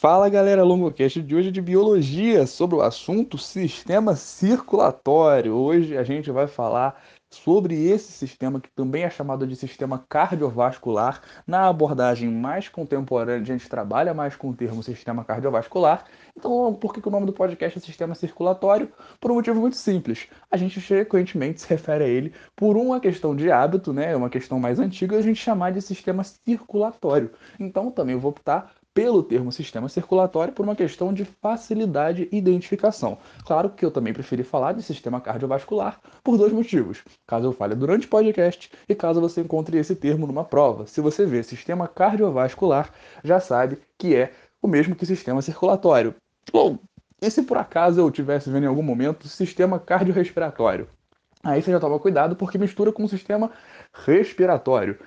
Fala galera, LongoCast de hoje é de biologia sobre o assunto sistema circulatório. Hoje a gente vai falar sobre esse sistema que também é chamado de sistema cardiovascular. Na abordagem mais contemporânea, a gente trabalha mais com o termo sistema cardiovascular. Então, por que, o nome do podcast é sistema circulatório? Por um motivo muito simples. A gente frequentemente se refere a ele por uma questão de hábito, né? Uma questão mais antiga, a gente chamar de sistema circulatório. Então, também vou optar pelo termo sistema circulatório por uma questão de facilidade de identificação. Claro que eu também preferi falar de sistema cardiovascular por dois motivos. Caso eu fale durante o podcast e caso você encontre esse termo numa prova. Se você vê sistema cardiovascular, já sabe que é o mesmo que sistema circulatório. Bom, e se por acaso eu estivesse vendo em algum momento sistema cardiorrespiratório? Aí você já toma cuidado porque mistura com o sistema respiratório.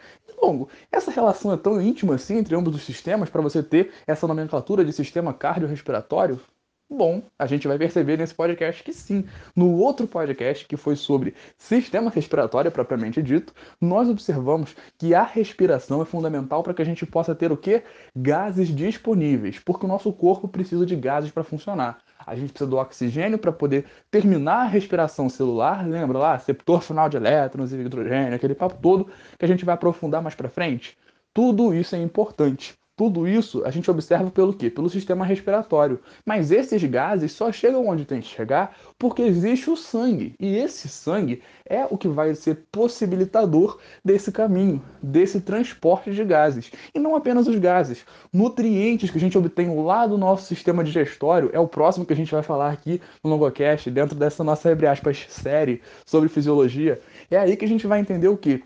Longo, essa relação é tão íntima assim entre ambos os sistemas para você ter essa nomenclatura de sistema cardiorrespiratório? Bom, a gente vai perceber nesse podcast que sim. No outro podcast, que foi sobre sistema respiratório propriamente dito, nós observamos que a respiração é fundamental para que a gente possa ter o quê? Gases disponíveis, porque o nosso corpo precisa de gases para funcionar. A gente precisa do oxigênio para poder terminar a respiração celular, lembra lá? Receptor final de elétrons e hidrogênio, aquele papo todo que a gente vai aprofundar mais para frente. Tudo isso é importante. Tudo isso a gente observa pelo quê? Pelo sistema respiratório. Mas esses gases só chegam onde tem que chegar porque existe o sangue. E esse sangue é o que vai ser possibilitador desse caminho, desse transporte de gases. E não apenas os gases. Nutrientes que a gente obtém lá do nosso sistema digestório é o próximo que a gente vai falar aqui no Longocast, dentro dessa nossa, aspas, série sobre fisiologia. É aí que a gente vai entender o que?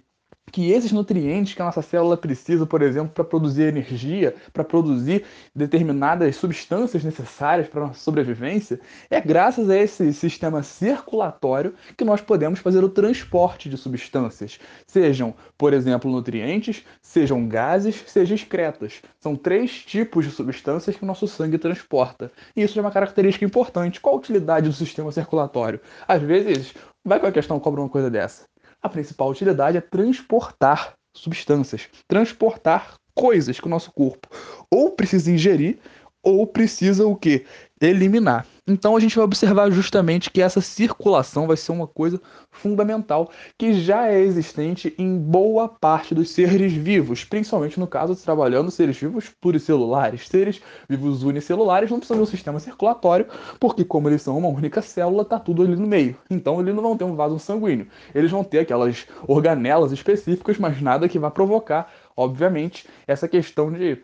Que esses nutrientes que a nossa célula precisa, por exemplo, para produzir energia, para produzir determinadas substâncias necessárias para a nossa sobrevivência, é graças a esse sistema circulatório que nós podemos fazer o transporte de substâncias, sejam, por exemplo, nutrientes, sejam gases, sejam excretas. São três tipos de substâncias que o nosso sangue transporta. E isso é uma característica importante. Qual a utilidade do sistema circulatório? Às vezes, vai com a questão cobra uma coisa dessa a principal utilidade é transportar substâncias, transportar coisas que o nosso corpo ou precisa ingerir ou precisa o que? Eliminar. Então a gente vai observar justamente que essa circulação vai ser uma coisa fundamental que já é existente em boa parte dos seres vivos, principalmente no caso de trabalhando seres vivos pluricelulares. Seres vivos unicelulares não precisam de um sistema circulatório, porque como eles são uma única célula, tá tudo ali no meio. Então eles não vão ter um vaso sanguíneo. Eles vão ter aquelas organelas específicas, mas nada que vá provocar, obviamente, essa questão de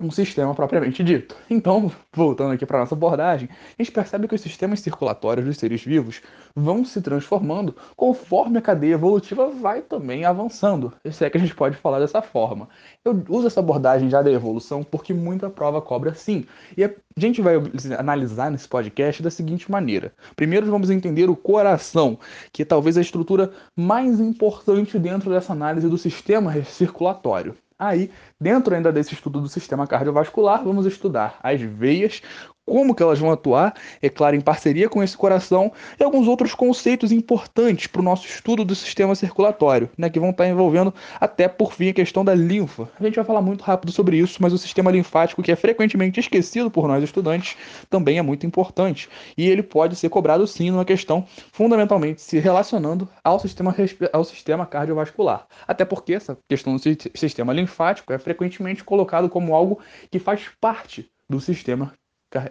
um sistema propriamente dito. Então, voltando aqui para nossa abordagem, a gente percebe que os sistemas circulatórios dos seres vivos vão se transformando conforme a cadeia evolutiva vai também avançando. Se é que a gente pode falar dessa forma. Eu uso essa abordagem já da evolução porque muita prova cobra assim. E a gente vai analisar nesse podcast da seguinte maneira. Primeiro vamos entender o coração, que é talvez a estrutura mais importante dentro dessa análise do sistema circulatório. Aí, dentro ainda desse estudo do sistema cardiovascular, vamos estudar as veias, como que elas vão atuar, é claro, em parceria com esse coração, e alguns outros conceitos importantes para o nosso estudo do sistema circulatório, né, que vão estar envolvendo até por fim a questão da linfa. A gente vai falar muito rápido sobre isso, mas o sistema linfático, que é frequentemente esquecido por nós estudantes, também é muito importante. E ele pode ser cobrado sim numa questão fundamentalmente se relacionando ao sistema, ao sistema cardiovascular. Até porque essa questão do sistema linfático é frequentemente colocado como algo que faz parte do sistema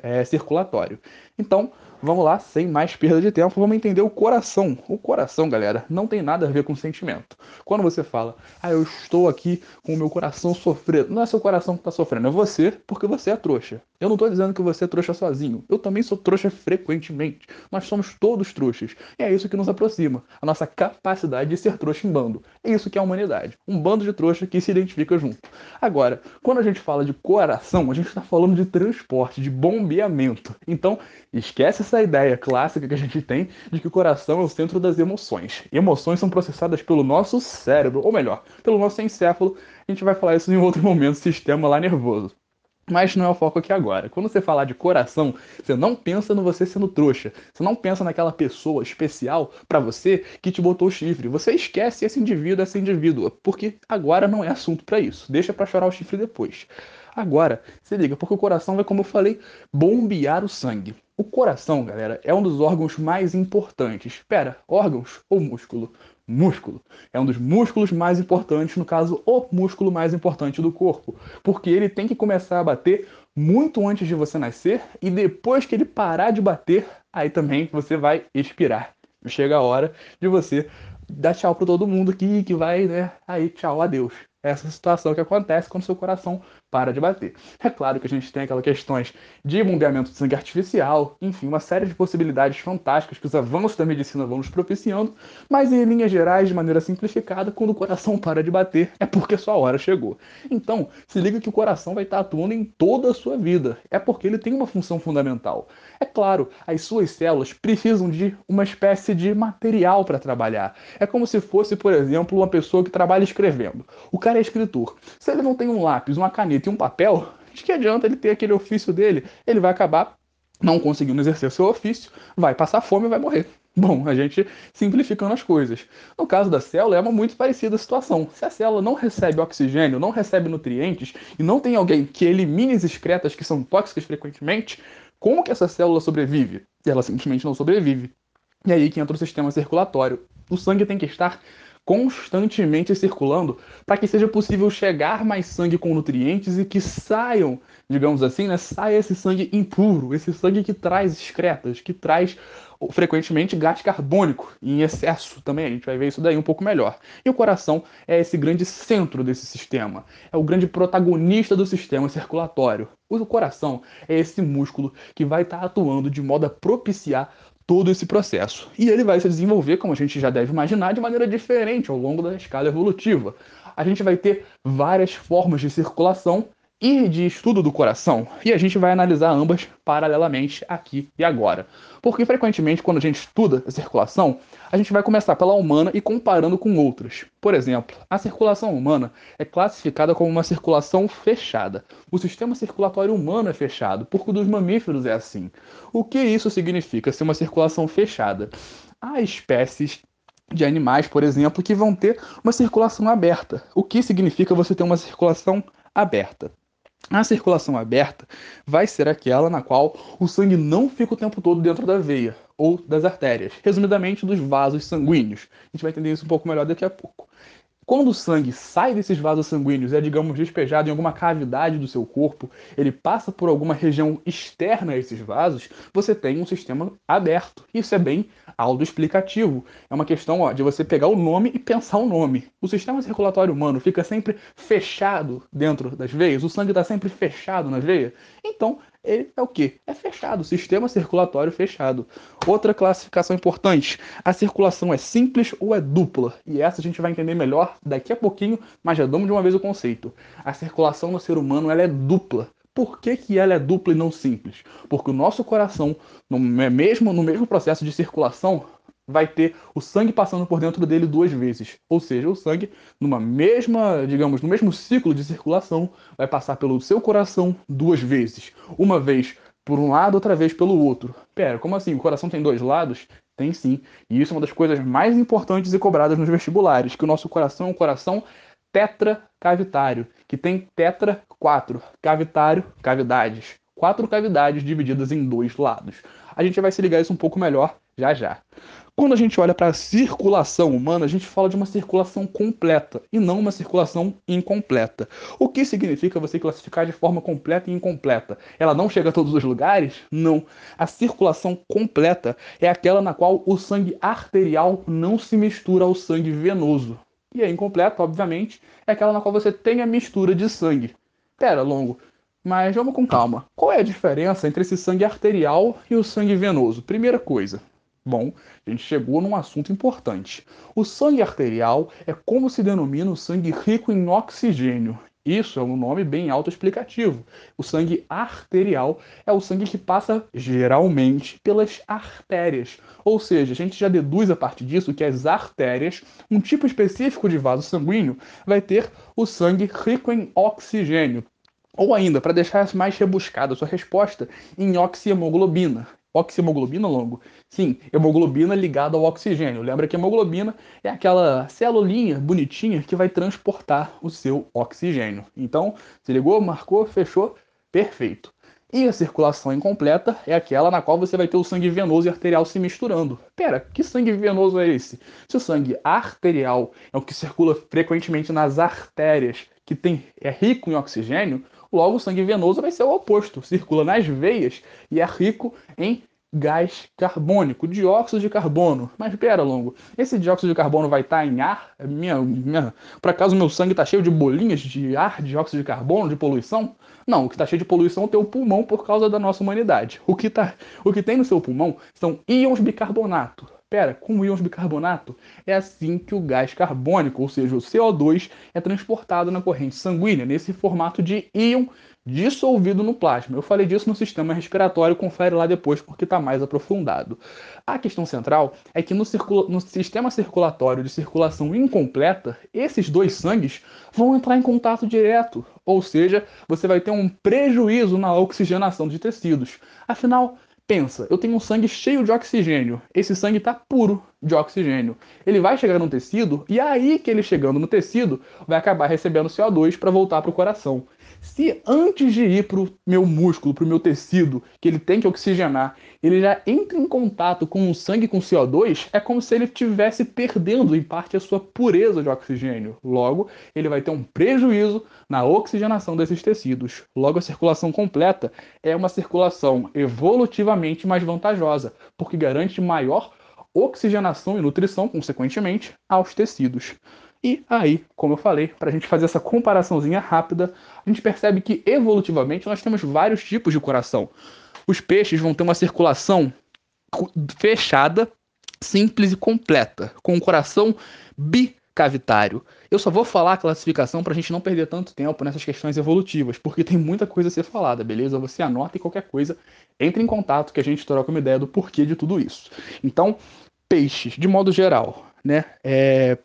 é, circulatório. Então, vamos lá, sem mais perda de tempo, vamos entender o coração. O coração, galera, não tem nada a ver com sentimento. Quando você fala, ah, eu estou aqui com o meu coração sofrendo, não é seu coração que está sofrendo, é você, porque você é trouxa. Eu não estou dizendo que você é trouxa sozinho. Eu também sou trouxa frequentemente. Nós somos todos trouxas. E é isso que nos aproxima. A nossa capacidade de ser trouxa em bando. É isso que é a humanidade. Um bando de trouxa que se identifica junto. Agora, quando a gente fala de coração, a gente está falando de transporte, de bombeamento. Então, esquece essa ideia clássica que a gente tem de que o coração é o centro das emoções. Emoções são processadas pelo nosso cérebro, ou melhor, pelo nosso encéfalo. A gente vai falar isso em outro momento, sistema lá nervoso. Mas não é o foco aqui agora. Quando você falar de coração, você não pensa no você sendo trouxa. Você não pensa naquela pessoa especial para você que te botou o chifre. Você esquece esse indivíduo, essa indivídua, porque agora não é assunto para isso. Deixa para chorar o chifre depois. Agora, se liga, porque o coração vai, como eu falei, bombear o sangue. O coração, galera, é um dos órgãos mais importantes. Espera, órgãos ou músculo? Músculo. É um dos músculos mais importantes, no caso, o músculo mais importante do corpo. Porque ele tem que começar a bater muito antes de você nascer e depois que ele parar de bater, aí também você vai expirar. Chega a hora de você dar tchau para todo mundo aqui que vai, né? Aí, tchau, adeus essa situação que acontece quando seu coração para de bater. É claro que a gente tem aquelas questões de bombeamento de sangue artificial, enfim, uma série de possibilidades fantásticas que os avanços da medicina vão nos propiciando, mas em linhas gerais, de maneira simplificada, quando o coração para de bater, é porque sua hora chegou. Então, se liga que o coração vai estar atuando em toda a sua vida, é porque ele tem uma função fundamental. É claro, as suas células precisam de uma espécie de material para trabalhar. É como se fosse, por exemplo, uma pessoa que trabalha escrevendo. O cara é escritor. Se ele não tem um lápis, uma caneta e um papel, de que adianta ele ter aquele ofício dele? Ele vai acabar não conseguindo exercer seu ofício, vai passar fome e vai morrer. Bom, a gente simplificando as coisas. No caso da célula, é uma muito parecida situação. Se a célula não recebe oxigênio, não recebe nutrientes e não tem alguém que elimine as excretas que são tóxicas frequentemente, como que essa célula sobrevive? Ela simplesmente não sobrevive. E aí que entra o sistema circulatório. O sangue tem que estar constantemente circulando para que seja possível chegar mais sangue com nutrientes e que saiam, digamos assim, né, saia esse sangue impuro, esse sangue que traz excretas, que traz frequentemente gás carbônico em excesso também. A gente vai ver isso daí um pouco melhor. E o coração é esse grande centro desse sistema, é o grande protagonista do sistema circulatório. O coração é esse músculo que vai estar tá atuando de modo a propiciar todo esse processo. E ele vai se desenvolver, como a gente já deve imaginar, de maneira diferente ao longo da escala evolutiva. A gente vai ter várias formas de circulação e de estudo do coração, e a gente vai analisar ambas paralelamente aqui e agora. Porque frequentemente, quando a gente estuda a circulação, a gente vai começar pela humana e comparando com outras. Por exemplo, a circulação humana é classificada como uma circulação fechada. O sistema circulatório humano é fechado, porque o dos mamíferos é assim. O que isso significa ser uma circulação fechada? Há espécies de animais, por exemplo, que vão ter uma circulação aberta. O que significa você ter uma circulação aberta? A circulação aberta vai ser aquela na qual o sangue não fica o tempo todo dentro da veia ou das artérias, resumidamente dos vasos sanguíneos. A gente vai entender isso um pouco melhor daqui a pouco. Quando o sangue sai desses vasos sanguíneos e é, digamos, despejado em alguma cavidade do seu corpo, ele passa por alguma região externa a esses vasos, você tem um sistema aberto. Isso é bem autoexplicativo. É uma questão ó, de você pegar o nome e pensar o nome. O sistema circulatório humano fica sempre fechado dentro das veias, o sangue está sempre fechado na veia. Então, ele é o que? É fechado, sistema circulatório fechado. Outra classificação importante: a circulação é simples ou é dupla? E essa a gente vai entender melhor daqui a pouquinho, mas já damos de uma vez o conceito. A circulação no ser humano ela é dupla. Por que, que ela é dupla e não simples? Porque o nosso coração, no mesmo, no mesmo processo de circulação, vai ter o sangue passando por dentro dele duas vezes. Ou seja, o sangue, numa mesma, digamos, no mesmo ciclo de circulação, vai passar pelo seu coração duas vezes. Uma vez por um lado, outra vez pelo outro. Pera, como assim? O coração tem dois lados? Tem sim. E isso é uma das coisas mais importantes e cobradas nos vestibulares, que o nosso coração é um coração tetracavitário, que tem tetra quatro, cavitário, cavidades. Quatro cavidades divididas em dois lados. A gente vai se ligar isso um pouco melhor já já. Quando a gente olha para a circulação humana, a gente fala de uma circulação completa e não uma circulação incompleta. O que significa você classificar de forma completa e incompleta? Ela não chega a todos os lugares? Não. A circulação completa é aquela na qual o sangue arterial não se mistura ao sangue venoso. E a incompleta, obviamente, é aquela na qual você tem a mistura de sangue. Pera, longo. Mas vamos com calma. Qual é a diferença entre esse sangue arterial e o sangue venoso? Primeira coisa, Bom, a gente chegou num assunto importante. O sangue arterial é como se denomina o sangue rico em oxigênio. Isso é um nome bem autoexplicativo. O sangue arterial é o sangue que passa geralmente pelas artérias. Ou seja, a gente já deduz a partir disso que as artérias, um tipo específico de vaso sanguíneo, vai ter o sangue rico em oxigênio. Ou ainda, para deixar mais rebuscada a sua resposta, em oxihemoglobina. Oxihemoglobina longo? Sim, hemoglobina ligada ao oxigênio. Lembra que hemoglobina é aquela celulinha bonitinha que vai transportar o seu oxigênio. Então, se ligou, marcou, fechou, perfeito. E a circulação incompleta é aquela na qual você vai ter o sangue venoso e arterial se misturando. Pera, que sangue venoso é esse? Se o sangue arterial é o que circula frequentemente nas artérias, que tem, é rico em oxigênio, logo o sangue venoso vai ser o oposto, circula nas veias e é rico em gás carbônico, dióxido de carbono. Mas pera, Longo, esse dióxido de carbono vai estar tá em ar? Minha, minha, por acaso meu sangue está cheio de bolinhas de ar, dióxido de carbono, de poluição? Não, o que está cheio de poluição é o teu pulmão por causa da nossa humanidade. O que, tá, o que tem no seu pulmão são íons bicarbonato. Como íons bicarbonato? É assim que o gás carbônico, ou seja, o CO2, é transportado na corrente sanguínea, nesse formato de íon dissolvido no plasma. Eu falei disso no sistema respiratório, confere lá depois porque está mais aprofundado. A questão central é que no, no, sistema circulatório de circulação incompleta, esses dois sangues vão entrar em contato direto, ou seja, você vai ter um prejuízo na oxigenação de tecidos. Afinal, pensa, eu tenho um sangue cheio de oxigênio, esse sangue está puro de oxigênio. Ele vai chegar no tecido e aí que ele chegando no tecido vai acabar recebendo CO2 para voltar para o coração. Se antes de ir para o meu músculo, para o meu tecido, que ele tem que oxigenar, ele já entra em contato com o sangue com CO2, é como se ele estivesse perdendo em parte a sua pureza de oxigênio. Logo, ele vai ter um prejuízo na oxigenação desses tecidos. Logo, a circulação completa é uma circulação evolutivamente mais vantajosa, porque garante maior oxigenação e nutrição, consequentemente, aos tecidos. E aí, como eu falei, para a gente fazer essa comparaçãozinha rápida, a gente percebe que evolutivamente nós temos vários tipos de coração. Os peixes vão ter uma circulação fechada, simples e completa, com um coração bicavitário. Eu só vou falar a classificação para a gente não perder tanto tempo nessas questões evolutivas, porque tem muita coisa a ser falada, beleza? Você anota e qualquer coisa, entre em contato que a gente troca uma ideia do porquê de tudo isso. Então, peixes, de modo geral, né? É,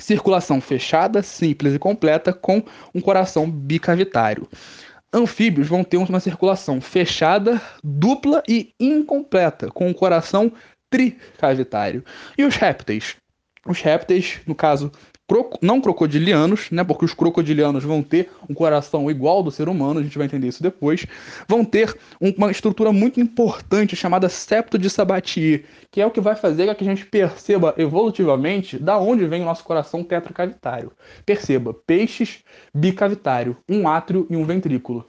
circulação fechada, simples e completa, com um coração bicavitário. Anfíbios vão ter uma circulação fechada, dupla e incompleta, com um coração tricavitário. E os répteis? Os répteis, no caso não crocodilianos, né, porque os crocodilianos vão ter um coração igual do ser humano, a gente vai entender isso depois, vão ter uma estrutura muito importante chamada septo de Sabatier, que é o que vai fazer que a gente perceba evolutivamente da onde vem o nosso coração tetracavitário. Perceba, peixes bicavitário, um átrio e um ventrículo.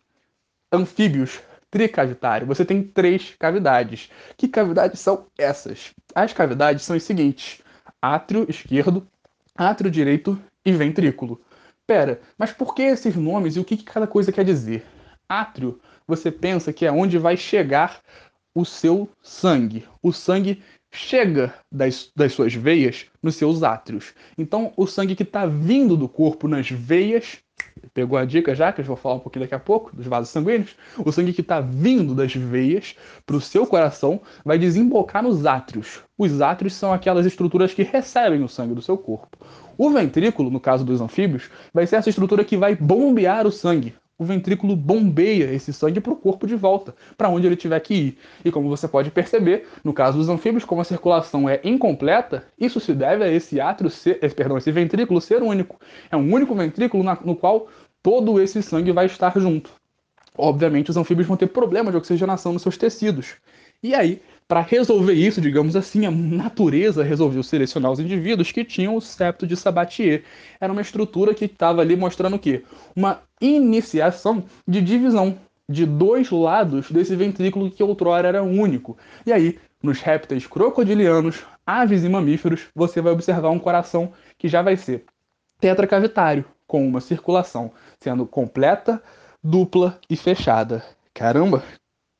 Anfíbios tricavitário, você tem três cavidades. Que cavidades são essas? As cavidades são as seguintes: átrio esquerdo, átrio direito e ventrículo. Pera, mas por que esses nomes e o que, que cada coisa quer dizer? Átrio, você pensa que é onde vai chegar o seu sangue. O sangue chega das, das suas veias nos seus átrios. Então, o sangue que está vindo do corpo nas veias pegou a dica já, que eu vou falar um pouquinho daqui a pouco, dos vasos sanguíneos, o sangue que está vindo das veias para o seu coração vai desembocar nos átrios. Os átrios são aquelas estruturas que recebem o sangue do seu corpo. O ventrículo, no caso dos anfíbios, vai ser essa estrutura que vai bombear o sangue. O ventrículo bombeia esse sangue para o corpo de volta, para onde ele tiver que ir. E como você pode perceber, no caso dos anfíbios, como a circulação é incompleta, isso se deve a esse átrio ser, eh, perdão, esse ventrículo ser único. É um único ventrículo na, no qual todo esse sangue vai estar junto. Obviamente, os anfíbios vão ter problemas de oxigenação nos seus tecidos. E aí, para resolver isso, digamos assim, a natureza resolveu selecionar os indivíduos que tinham o septo de Sabatier. Era uma estrutura que estava ali mostrando o quê? Uma iniciação de divisão de dois lados desse ventrículo que outrora era único. E aí, nos répteis crocodilianos, aves e mamíferos, você vai observar um coração que já vai ser tetracavitário, com uma circulação sendo completa, dupla e fechada. Caramba,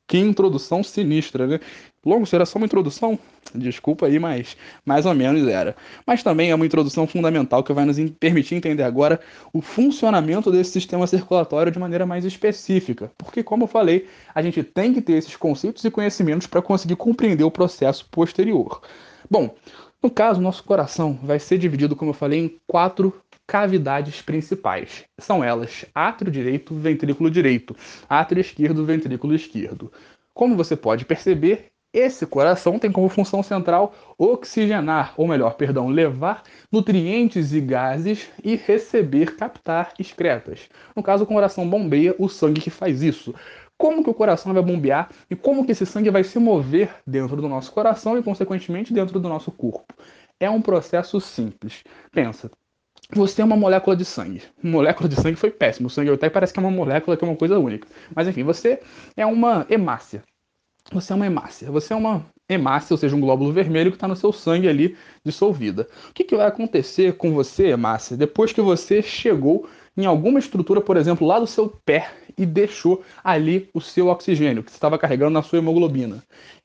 que introdução sinistra, né? Longo, será só uma introdução? Desculpa aí, mas mais ou menos era. Mas também é uma introdução fundamental que vai nos permitir entender agora o funcionamento desse sistema circulatório de maneira mais específica. Porque, como eu falei, a gente tem que ter esses conceitos e conhecimentos para conseguir compreender o processo posterior. Bom, no caso, nosso coração vai ser dividido, como eu falei, em quatro cavidades principais. São elas átrio direito, ventrículo direito, átrio esquerdo, ventrículo esquerdo. Como você pode perceber, Esse coração tem como função central oxigenar, ou melhor, perdão, levar nutrientes e gases e receber, captar excretas. No caso, o coração bombeia o sangue que faz isso. Como que o coração vai bombear e como que esse sangue vai se mover dentro do nosso coração e, consequentemente, dentro do nosso corpo? É um processo simples. Pensa, você é uma molécula de sangue. Molécula de sangue foi péssimo. O sangue até parece que é uma molécula, que é uma coisa única. Mas enfim, você é uma hemácia. Você é uma hemácia. Você é uma hemácia, ou seja, um glóbulo vermelho que está no seu sangue ali dissolvida. O que, que vai acontecer com você, hemácia, depois que você chegou em alguma estrutura, por exemplo, lá do seu pé e deixou ali o seu oxigênio que você estava carregando na sua hemoglobina?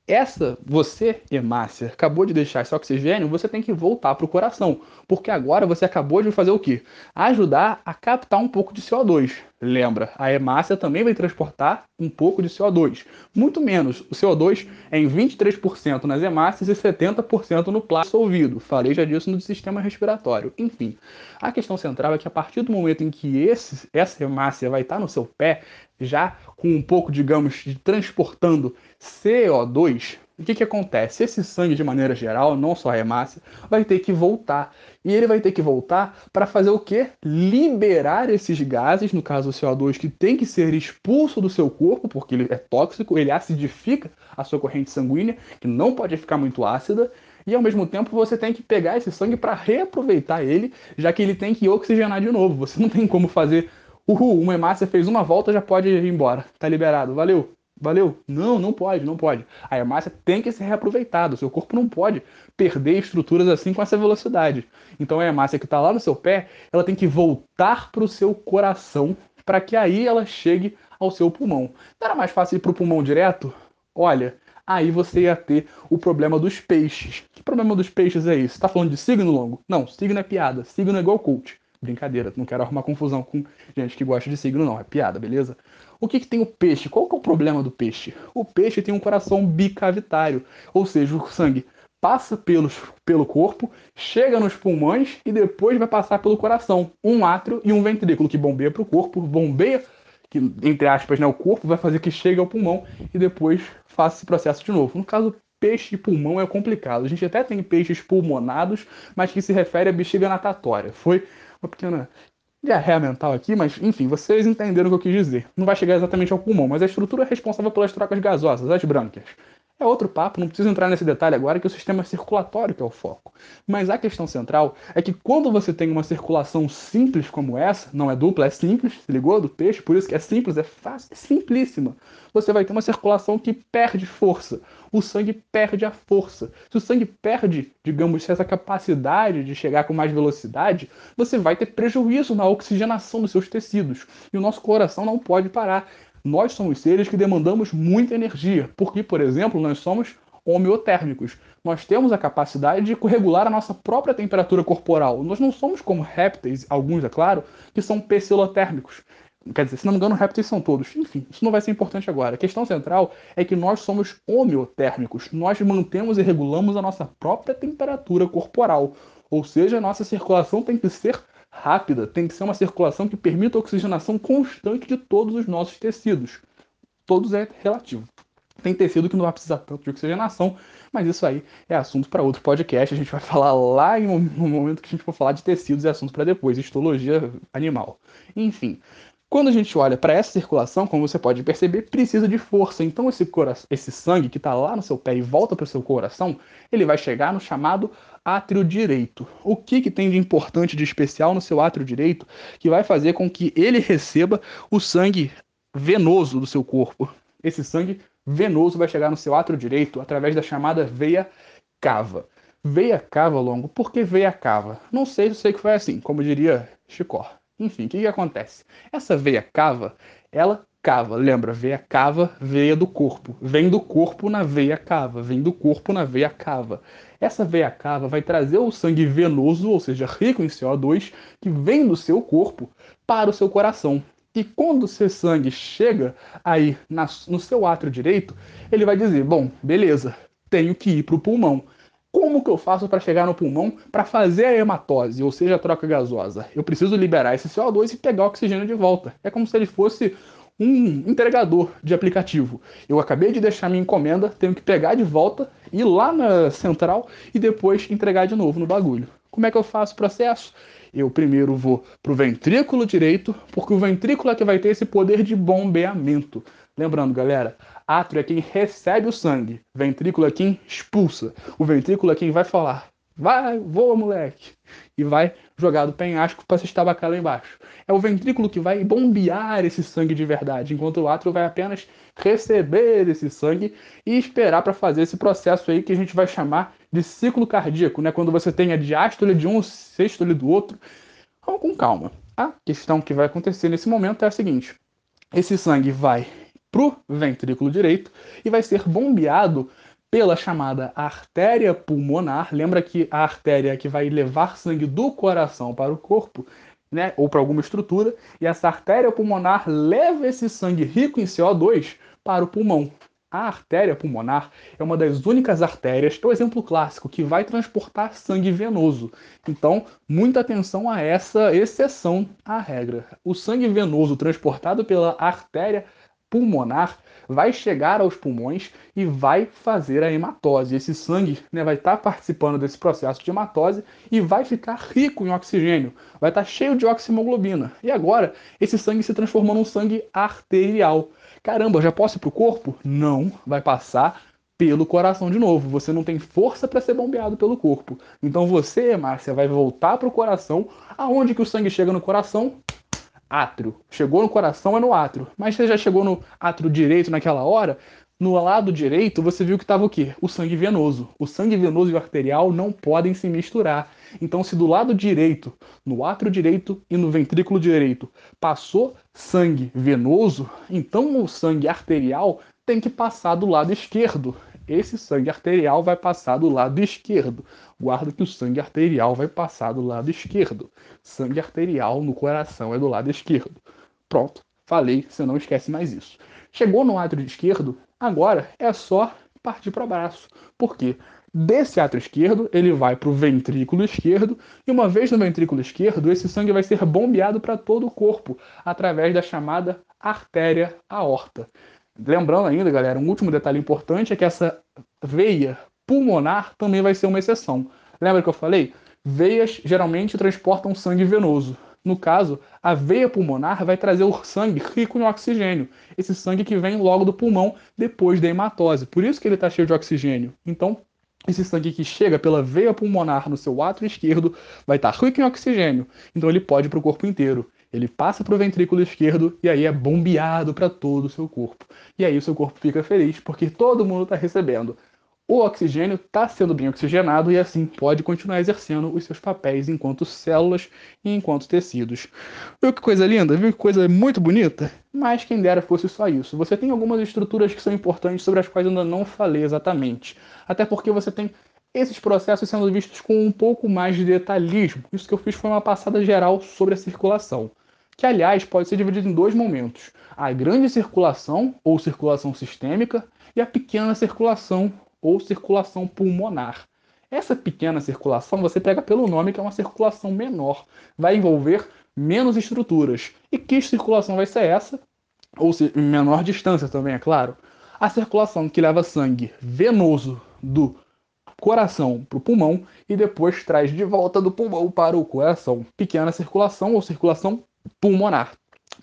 essa, você, hemácia, acabou de deixar esse oxigênio, você tem que voltar para o coração, porque agora você acabou de fazer o quê? Ajudar a captar um pouco de CO2. Lembra, a hemácia também vai transportar um pouco de CO2. Muito menos. O CO2 é em 23% nas hemácias e 70% no plástico dissolvido. Falei já disso no sistema respiratório. Enfim, a questão central é que a partir do momento em que esse, essa hemácia vai estar no seu pé, já com um pouco, digamos, de transportando CO2, o que, que acontece? Esse sangue, de maneira geral, não só a hemácia, vai ter que voltar. E ele vai ter que voltar para fazer o quê? Liberar esses gases, no caso o CO2, que tem que ser expulso do seu corpo, porque ele é tóxico, ele acidifica a sua corrente sanguínea, que não pode ficar muito ácida, e ao mesmo tempo você tem que pegar esse sangue para reaproveitar ele, já que ele tem que oxigenar de novo. Você não tem como fazer, uhul, uma hemácia fez uma volta, já pode ir embora, tá liberado, valeu. Valeu? Não, não pode, não pode. A hemácia tem que ser reaproveitada. O seu corpo não pode perder estruturas assim com essa velocidade. Então a hemácia que está lá no seu pé, ela tem que voltar para o seu coração para que aí ela chegue ao seu pulmão. Não era mais fácil ir para o pulmão direto? Olha, aí você ia ter o problema dos peixes. Que problema dos peixes é esse? Está falando de signo longo? Não, signo é piada. Signo é igual coach. Brincadeira, não quero arrumar confusão com gente que gosta de signo, não. É piada, beleza? O que, que tem o peixe? Qual que é o problema do peixe? O peixe tem um coração bicavitário, ou seja, o sangue passa pelos, pelo corpo, chega nos pulmões e depois vai passar pelo coração. Um átrio e um ventrículo que bombeia para o corpo, bombeia, que, entre aspas, né, o corpo vai fazer que chegue ao pulmão e depois faça esse processo de novo. No caso, peixe e pulmão é complicado. A gente até tem peixes pulmonados, mas que se refere à bexiga natatória. Foi uma pequena diarreia mental aqui, mas enfim, vocês entenderam o que eu quis dizer. Não vai chegar exatamente ao pulmão, mas a estrutura é responsável pelas trocas gasosas, as brânquias. É outro papo, não preciso entrar nesse detalhe agora, que é o sistema circulatório que é o foco. Mas a questão central é que quando você tem uma circulação simples como essa, não é dupla, é simples, se ligou? Do peixe, por isso que é simples, é fácil, é simplíssima. Você vai ter uma circulação que perde força. O sangue perde a força. Se o sangue perde, digamos, essa capacidade de chegar com mais velocidade, você vai ter prejuízo na oxigenação dos seus tecidos. E o nosso coração não pode parar nós somos seres que demandamos muita energia, porque, por exemplo, nós somos homeotérmicos. Nós temos a capacidade de regular a nossa própria temperatura corporal. Nós não somos como répteis, alguns, é claro, que são psilotérmicos. Quer dizer, se não me engano, répteis são todos. Enfim, isso não vai ser importante agora. A questão central é que nós somos homeotérmicos. Nós mantemos e regulamos a nossa própria temperatura corporal. Ou seja, a nossa circulação tem que ser rápida tem que ser uma circulação que permita a oxigenação constante de todos os nossos tecidos. Todos é relativo. Tem tecido que não vai precisar tanto de oxigenação, mas isso aí é assunto para outro podcast. A gente vai falar lá no momento que a gente for falar de tecidos, é assunto para depois, histologia animal. Enfim, quando a gente olha para essa circulação, como você pode perceber, precisa de força. Então esse, esse sangue que está lá no seu pé e volta para o seu coração, ele vai chegar no chamado átrio direito. O que, que tem de importante, de especial no seu átrio direito, que vai fazer com que ele receba o sangue venoso do seu corpo? Esse sangue venoso vai chegar no seu átrio direito através da chamada veia cava. Veia cava longo. Por que veia cava? Não sei, eu sei que foi assim, como diria Chicó. Enfim, o que, que acontece? Essa veia cava, ela cava. Lembra, veia cava, veia do corpo. Vem do corpo na veia cava, vem do corpo na veia cava. Essa veia cava vai trazer o sangue venoso, ou seja, rico em CO2, que vem do seu corpo para o seu coração. E quando o seu sangue chega aí na, no seu átrio direito, ele vai dizer: bom, beleza, tenho que ir para o pulmão. Como que eu faço para chegar no pulmão para fazer a hematose, ou seja, a troca gasosa? Eu preciso liberar esse CO2 e pegar o oxigênio de volta. É como se ele fosse um entregador de aplicativo. Eu acabei de deixar minha encomenda, tenho que pegar de volta, ir lá na central e depois entregar de novo no bagulho. Como é que eu faço o processo? Eu primeiro vou para o ventrículo direito, porque o ventrículo é que vai ter esse poder de bombeamento. Lembrando, galera, átrio é quem recebe o sangue, ventrículo é quem expulsa. O ventrículo é quem vai falar: vai, voa, moleque, e vai jogar do penhasco para se estabacar lá embaixo. É o ventrículo que vai bombear esse sangue de verdade, enquanto o átrio vai apenas receber esse sangue e esperar para fazer esse processo aí que a gente vai chamar de ciclo cardíaco, né? Quando você tem a diástole de um, sextole do outro. Vamos com calma. A questão que vai acontecer nesse momento é a seguinte: esse sangue vai pro ventrículo direito e vai ser bombeado pela chamada artéria pulmonar. Lembra que a artéria que vai levar sangue do coração para o corpo, né, ou para alguma estrutura, e essa artéria pulmonar leva esse sangue rico em CO2 para o pulmão. A artéria pulmonar é uma das únicas artérias, é o exemplo clássico, que vai transportar sangue venoso. Então, muita atenção a essa exceção à regra. O sangue venoso transportado pela artéria pulmonar vai chegar aos pulmões e vai fazer a hematose. Esse sangue né, vai estar tá participando desse processo de hematose e vai ficar rico em oxigênio, vai estar tá cheio de oximoglobina. E agora, esse sangue se transformou num sangue arterial. Caramba, já posso ir para o corpo? Não, vai passar pelo coração de novo. Você não tem força para ser bombeado pelo corpo. Então você, Márcia, vai voltar para o coração. Aonde que o sangue chega no coração? Átrio. Chegou no coração é no átrio. Mas você já chegou no átrio direito naquela hora? No lado direito, você viu que estava o quê? O sangue venoso. O sangue venoso e o arterial não podem se misturar. Então, se do lado direito, no átrio direito e no ventrículo direito, passou sangue venoso, então o sangue arterial tem que passar do lado esquerdo esse sangue arterial vai passar do lado esquerdo. Guarda que o sangue arterial vai passar do lado esquerdo. Sangue arterial no coração é do lado esquerdo. Pronto, falei, você não esquece mais isso. Chegou no átrio esquerdo, agora é só partir para o braço. Por quê? Desse átrio esquerdo, ele vai para o ventrículo esquerdo, e uma vez no ventrículo esquerdo, esse sangue vai ser bombeado para todo o corpo, através da chamada artéria aorta. Lembrando ainda, galera, um último detalhe importante é que essa veia pulmonar também vai ser uma exceção. Lembra que eu falei? Veias geralmente transportam sangue venoso. No caso, a veia pulmonar vai trazer o sangue rico em oxigênio, esse sangue que vem logo do pulmão depois da hematose. Por isso que ele está cheio de oxigênio. Então, esse sangue que chega pela veia pulmonar no seu átrio esquerdo vai estar tá rico em oxigênio, então ele pode ir para o corpo inteiro ele passa para o ventrículo esquerdo e aí é bombeado para todo o seu corpo. E aí o seu corpo fica feliz porque todo mundo está recebendo. O oxigênio está sendo bem oxigenado e assim pode continuar exercendo os seus papéis enquanto células e enquanto tecidos. Viu que coisa linda? Viu que coisa muito bonita? Mas quem dera fosse só isso. Você tem algumas estruturas que são importantes sobre as quais eu ainda não falei exatamente. Até porque você tem esses processos sendo vistos com um pouco mais de detalhismo. Isso que eu fiz foi uma passada geral sobre a circulação, que aliás pode ser dividido em dois momentos: a grande circulação ou circulação sistêmica e a pequena circulação ou circulação pulmonar. Essa pequena circulação você pega pelo nome que é uma circulação menor, vai envolver menos estruturas. E que circulação vai ser essa? Ou se, menor distância também, é claro. A circulação que leva sangue venoso do coração para o pulmão e depois traz de volta do pulmão para o coração. Pequena circulação ou circulação pulmonar.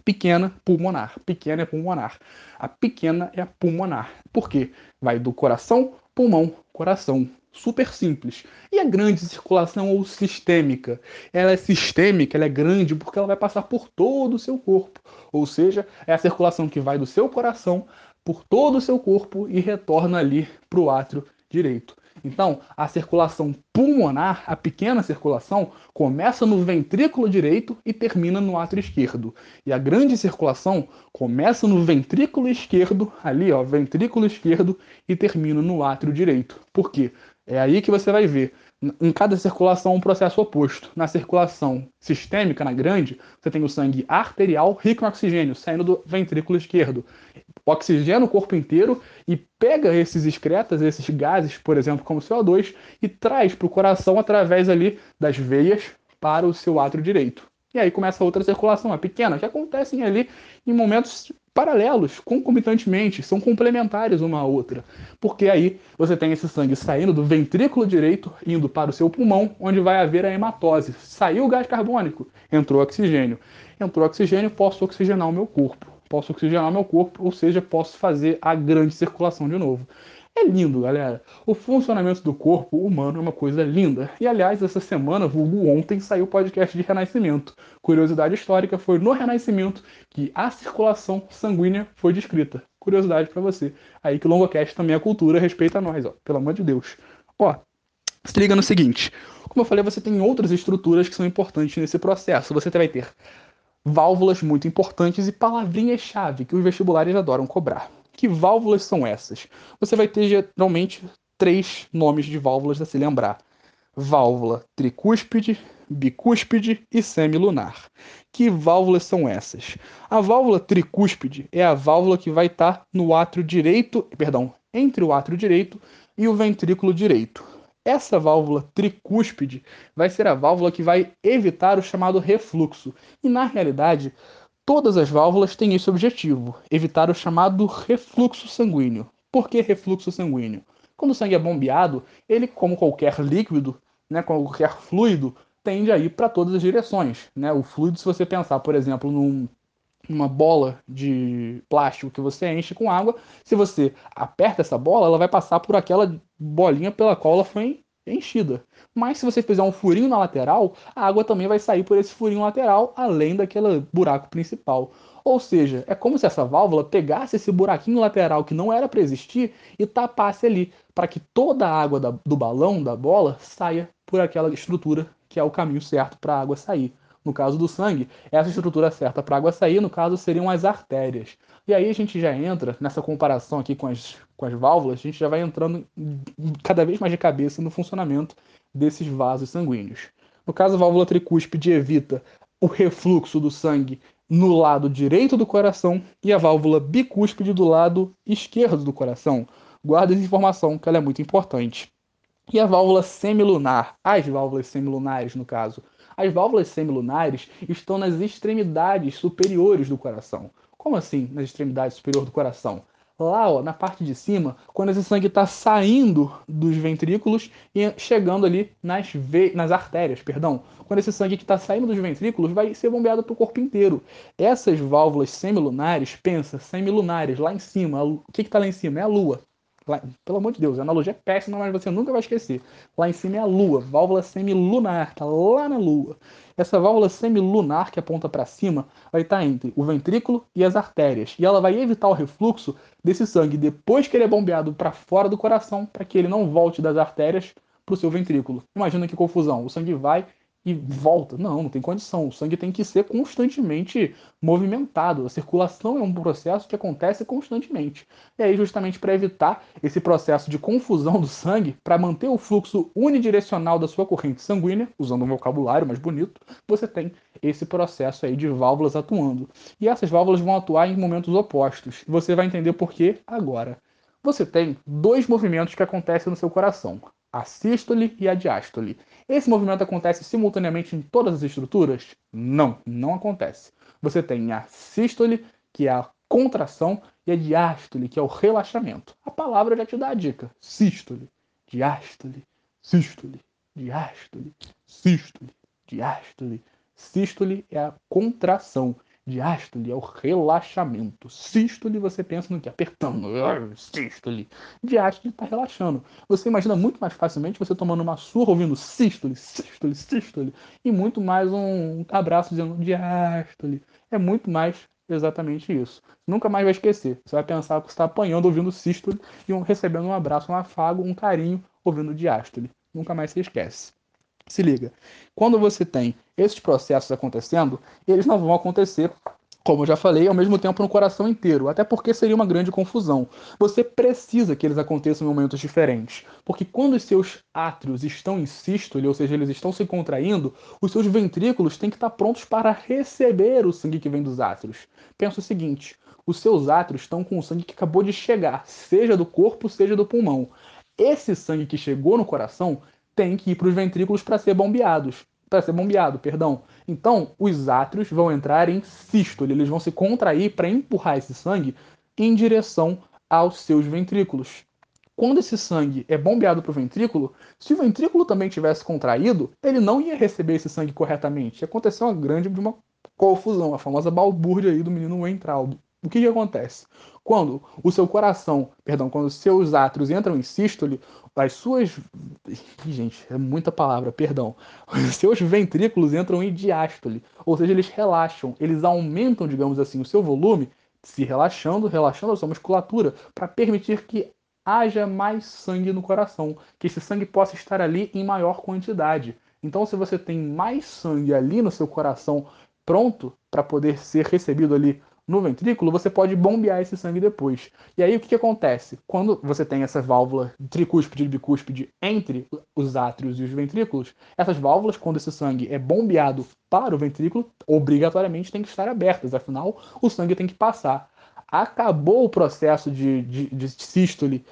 Pequena pulmonar. Pequena é pulmonar. A pequena é a pulmonar. Por quê? Vai do coração, pulmão, coração. Super simples. E a grande circulação ou sistêmica? Ela é sistêmica, ela é grande porque ela vai passar por todo o seu corpo. Ou seja, é a circulação que vai do seu coração por todo o seu corpo e retorna ali para o átrio direito. Então, a circulação pulmonar, a pequena circulação, começa no ventrículo direito e termina no átrio esquerdo. E a grande circulação começa no ventrículo esquerdo, ali, ó, ventrículo esquerdo, e termina no átrio direito. Por quê? É aí que você vai ver em cada circulação um processo oposto. Na circulação sistêmica, na grande, você tem o sangue arterial rico em oxigênio saindo do ventrículo esquerdo oxigena o corpo inteiro e pega esses excretas, esses gases, por exemplo, como CO2, e traz para o coração através ali das veias para o seu átrio direito. E aí começa outra circulação, a pequena, que acontecem ali em momentos paralelos, concomitantemente, são complementares uma à outra. Porque aí você tem esse sangue saindo do ventrículo direito, indo para o seu pulmão, onde vai haver a hematose. Saiu o gás carbônico, entrou oxigênio. Entrou oxigênio, posso oxigenar o meu corpo. Posso oxigenar o meu corpo, ou seja, posso fazer a grande circulação de novo. É lindo, galera. O funcionamento do corpo humano é uma coisa linda. E aliás, essa semana, vulgo ontem, saiu o podcast de Renascimento. Curiosidade histórica foi no Renascimento que a circulação sanguínea foi descrita. Curiosidade para você. Aí que o Longocast também é cultura, respeita nós, ó. Pelo amor de Deus. Ó, se liga no seguinte. Como eu falei, você tem outras estruturas que são importantes nesse processo. Você vai ter válvulas muito importantes e palavrinhas-chave que os vestibulares adoram cobrar. Que válvulas são essas? Você vai ter geralmente três nomes de válvulas a se lembrar: válvula tricúspide, bicúspide e semilunar. Que válvulas são essas? A válvula tricúspide é a válvula que vai estar no átrio direito, perdão, entre o átrio direito e o ventrículo direito. Essa válvula tricúspide vai ser a válvula que vai evitar o chamado refluxo. E na realidade, Todas as válvulas têm esse objetivo, evitar o chamado refluxo sanguíneo. Por que refluxo sanguíneo? Quando o sangue é bombeado, ele, como qualquer líquido, né, qualquer fluido, tende a ir para todas as direções. Né? O fluido, se você pensar, por exemplo, num, numa bola de plástico que você enche com água, se você aperta essa bola, ela vai passar por aquela bolinha pela qual ela foi enchida. Mas se você fizer um furinho na lateral, a água também vai sair por esse furinho lateral, além daquele buraco principal. Ou seja, é como se essa válvula pegasse esse buraquinho lateral que não era para existir e tapasse ali, para que toda a água da, do balão, da bola, saia por aquela estrutura que é o caminho certo para a água sair. No caso do sangue, essa estrutura certa para a água sair, no caso, seriam as artérias. E aí a gente já entra nessa comparação aqui com as, com as válvulas, a gente já vai entrando cada vez mais de cabeça no funcionamento desses vasos sanguíneos. No caso, a válvula tricúspide evita o refluxo do sangue no lado direito do coração e a válvula bicúspide do lado esquerdo do coração. Guarda essa informação, que ela é muito importante. E a válvula semilunar, as válvulas semilunares no caso. As válvulas semilunares estão nas extremidades superiores do coração. Como assim, nas extremidades superiores do coração? Lá, ó, na parte de cima, quando esse sangue está saindo dos ventrículos e chegando ali nas, ve... nas artérias, perdão. Quando esse sangue que está saindo dos ventrículos vai ser bombeado para o corpo inteiro. Essas válvulas semilunares, pensa, semilunares, lá em cima, o que está lá em cima? É a Lua. Lá, pelo amor de Deus, a analogia é péssima, mas você nunca vai esquecer. Lá em cima é a Lua, válvula semilunar, tá lá na Lua. Essa válvula semilunar que aponta para cima vai estar tá entre o ventrículo e as artérias, e ela vai evitar o refluxo desse sangue depois que ele é bombeado para fora do coração, para que ele não volte das artérias para o seu ventrículo. Imagina que confusão, o sangue vai e volta. Não, não tem condição. O sangue tem que ser constantemente movimentado. A circulação é um processo que acontece constantemente. E aí, justamente para evitar esse processo de confusão do sangue, para manter o fluxo unidirecional da sua corrente sanguínea, usando um vocabulário mais bonito, você tem esse processo aí de válvulas atuando. E essas válvulas vão atuar em momentos opostos. Você vai entender por quê agora. Você tem dois movimentos que acontecem no seu coração: a sístole e a diástole. Esse movimento acontece simultaneamente em todas as estruturas? Não, não acontece. Você tem a sístole, que é a contração, e a diástole, que é o relaxamento. A palavra já te dá a dica: sístole, diástole, sístole, diástole, sístole, diástole. Sístole é a contração Diástole é o relaxamento. Sístole você pensa no que? Apertando. Sístole. Diástole está relaxando. Você imagina muito mais facilmente você tomando uma surra ouvindo sístole, sístole, sístole. E muito mais um abraço dizendo diástole. É muito mais exatamente isso. Nunca mais vai esquecer. Você vai pensar que você está apanhando ouvindo sístole e recebendo um abraço, um afago, um carinho ouvindo diástole. Nunca mais se esquece. Se liga, quando você tem esses processos acontecendo, eles não vão acontecer como eu já falei, ao mesmo tempo no coração inteiro, até porque seria uma grande confusão. Você precisa que eles aconteçam em momentos diferentes, porque quando os seus átrios estão em sístole, ou seja, eles estão se contraindo, os seus ventrículos têm que estar prontos para receber o sangue que vem dos átrios. Pensa o seguinte: os seus átrios estão com o sangue que acabou de chegar, seja do corpo, seja do pulmão. Esse sangue que chegou no coração tem que ir para os ventrículos para ser bombeados. para ser bombeado, perdão. Então, os átrios vão entrar em sístole, eles vão se contrair para empurrar esse sangue em direção aos seus ventrículos. Quando esse sangue é bombeado para o ventrículo, se o ventrículo também tivesse contraído, ele não ia receber esse sangue corretamente. Aconteceu uma grande uma confusão, a famosa balbúrdia aí do menino Weintraub. O que, que acontece? Quando o seu coração, perdão, quando os seus átrios entram em sístole, as suas. Gente, é muita palavra, perdão. Os seus ventrículos entram em diástole, ou seja, eles relaxam, eles aumentam, digamos assim, o seu volume, se relaxando, relaxando a sua musculatura, para permitir que haja mais sangue no coração, que esse sangue possa estar ali em maior quantidade. Então, se você tem mais sangue ali no seu coração pronto para poder ser recebido ali no ventrículo, você pode bombear esse sangue depois. E aí o que, que acontece? Quando você tem essa válvula tricúspide e bicúspide entre os átrios e os ventrículos, essas válvulas, quando esse sangue é bombeado para o ventrículo, obrigatoriamente tem que estar abertas, afinal, o sangue tem que passar. Acabou o processo de, de, de sístole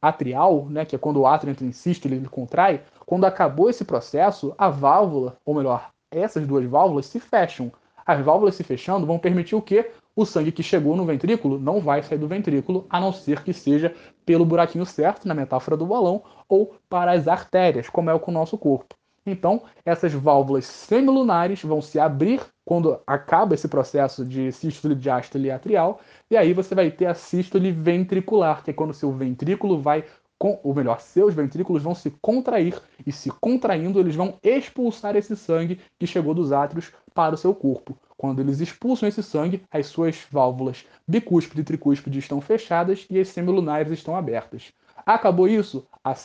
atrial, né, que é quando o átrio entra em sístole, ele contrai. Quando acabou esse processo, a válvula, ou melhor, essas duas válvulas se fecham. As válvulas se fechando vão permitir o quê? O sangue que chegou no ventrículo não vai sair do ventrículo, a não ser que seja pelo buraquinho certo, na metáfora do balão, ou para as artérias, como é o com o nosso corpo. Então, essas válvulas semilunares vão se abrir quando acaba esse processo de sístole, diástole atrial, e aí você vai ter a sístole ventricular, que é quando seu ventrículo vai, ou melhor, seus ventrículos vão se contrair, e se contraindo, eles vão expulsar esse sangue que chegou dos átrios para o seu corpo. Quando eles expulsam esse sangue, as suas válvulas bicúspide e tricúspide estão fechadas e as semilunares estão abertas. Acabou isso, as,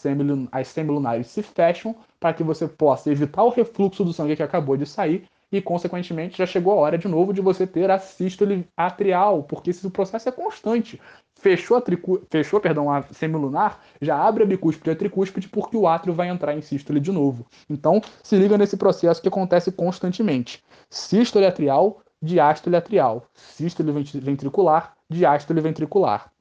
semilunares se fecham para que você possa evitar o refluxo do sangue que acabou de sair e, consequentemente, já chegou a hora de novo de você ter a sístole atrial, porque esse processo é constante. Fechou a, tricu... Fechou, perdão, a semilunar, já abre a bicúspide e a tricúspide porque o átrio vai entrar em sístole de novo. Então, se liga nesse processo que acontece constantemente sístole atrial, diástole atrial, sístole ventricular, diástole ventricular.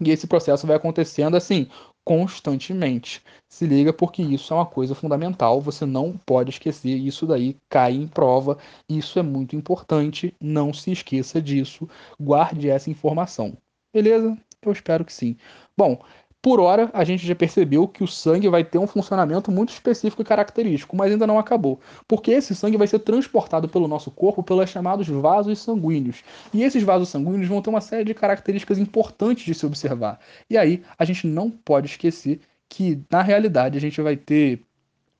E esse processo vai acontecendo assim, constantemente. Se liga porque isso é uma coisa fundamental, você não pode esquecer, isso daí cai em prova, isso é muito importante, não se esqueça disso, guarde essa informação. Beleza? Eu espero que sim. Bom, por hora, a gente já percebeu que o sangue vai ter um funcionamento muito específico e característico, mas ainda não acabou. Porque esse sangue vai ser transportado pelo nosso corpo pelos chamados vasos sanguíneos. E esses vasos sanguíneos vão ter uma série de características importantes de se observar. E aí, a gente não pode esquecer que, na realidade, a gente vai ter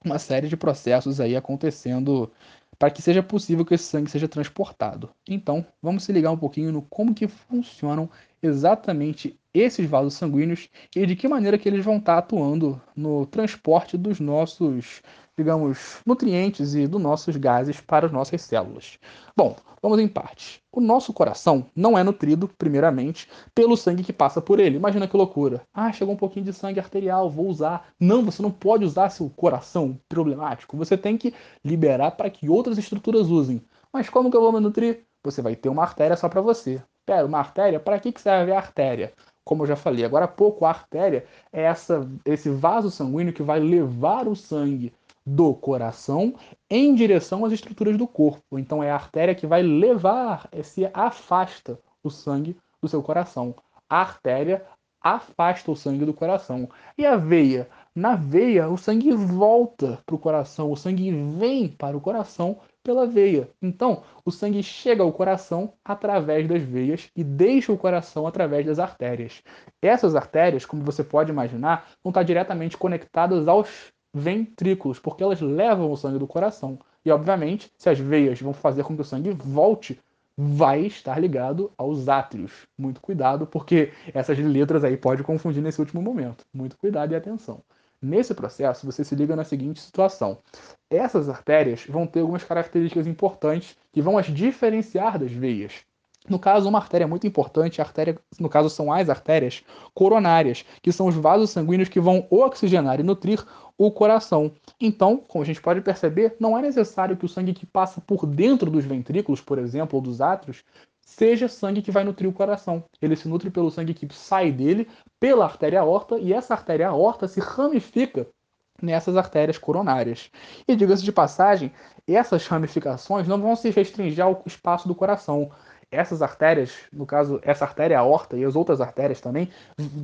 uma série de processos aí acontecendo para que seja possível que esse sangue seja transportado. Então, vamos se ligar um pouquinho no como que funcionam exatamente esses vasos sanguíneos e de que maneira que eles vão estar atuando no transporte dos nossos, digamos, nutrientes e dos nossos gases para as nossas células. Bom, vamos em partes. O nosso coração não é nutrido, primeiramente, pelo sangue que passa por ele. Imagina que loucura. Ah, chegou um pouquinho de sangue arterial, vou usar. Não, você não pode usar seu coração problemático. Você tem que liberar para que outras estruturas usem. Mas como que eu vou me nutrir? Você vai ter uma artéria só para você. Pera, uma artéria? Para que serve a artéria? Como eu já falei agora há pouco, a artéria é essa, esse vaso sanguíneo que vai levar o sangue do coração em direção às estruturas do corpo. Então é a artéria que vai levar, se afasta o sangue do seu coração. A artéria afasta o sangue do coração. E a veia? Na veia, o sangue volta para o coração, o sangue vem para o coração pela veia. Então, o sangue chega ao coração através das veias e deixa o coração através das artérias. Essas artérias, como você pode imaginar, vão estar diretamente conectadas aos ventrículos, porque elas levam o sangue do coração. E, obviamente, se as veias vão fazer com que o sangue volte, vai estar ligado aos átrios. Muito cuidado, porque essas letras aí podem confundir nesse último momento. Muito cuidado e atenção. Nesse processo, você se liga na seguinte situação: essas artérias vão ter algumas características importantes que vão as diferenciar das veias. No caso, uma artéria muito importante, a artéria, no caso são as artérias coronárias, que são os vasos sanguíneos que vão oxigenar e nutrir o coração. Então, como a gente pode perceber, não é necessário que o sangue que passa por dentro dos ventrículos, por exemplo, ou dos átrios, seja sangue que vai nutrir o coração. Ele se nutre pelo sangue que sai dele, pela artéria aorta, e essa artéria aorta se ramifica nessas artérias coronárias. E diga-se de passagem, essas ramificações não vão se restringir ao espaço do coração. Essas artérias, no caso, essa artéria aorta e as outras artérias também,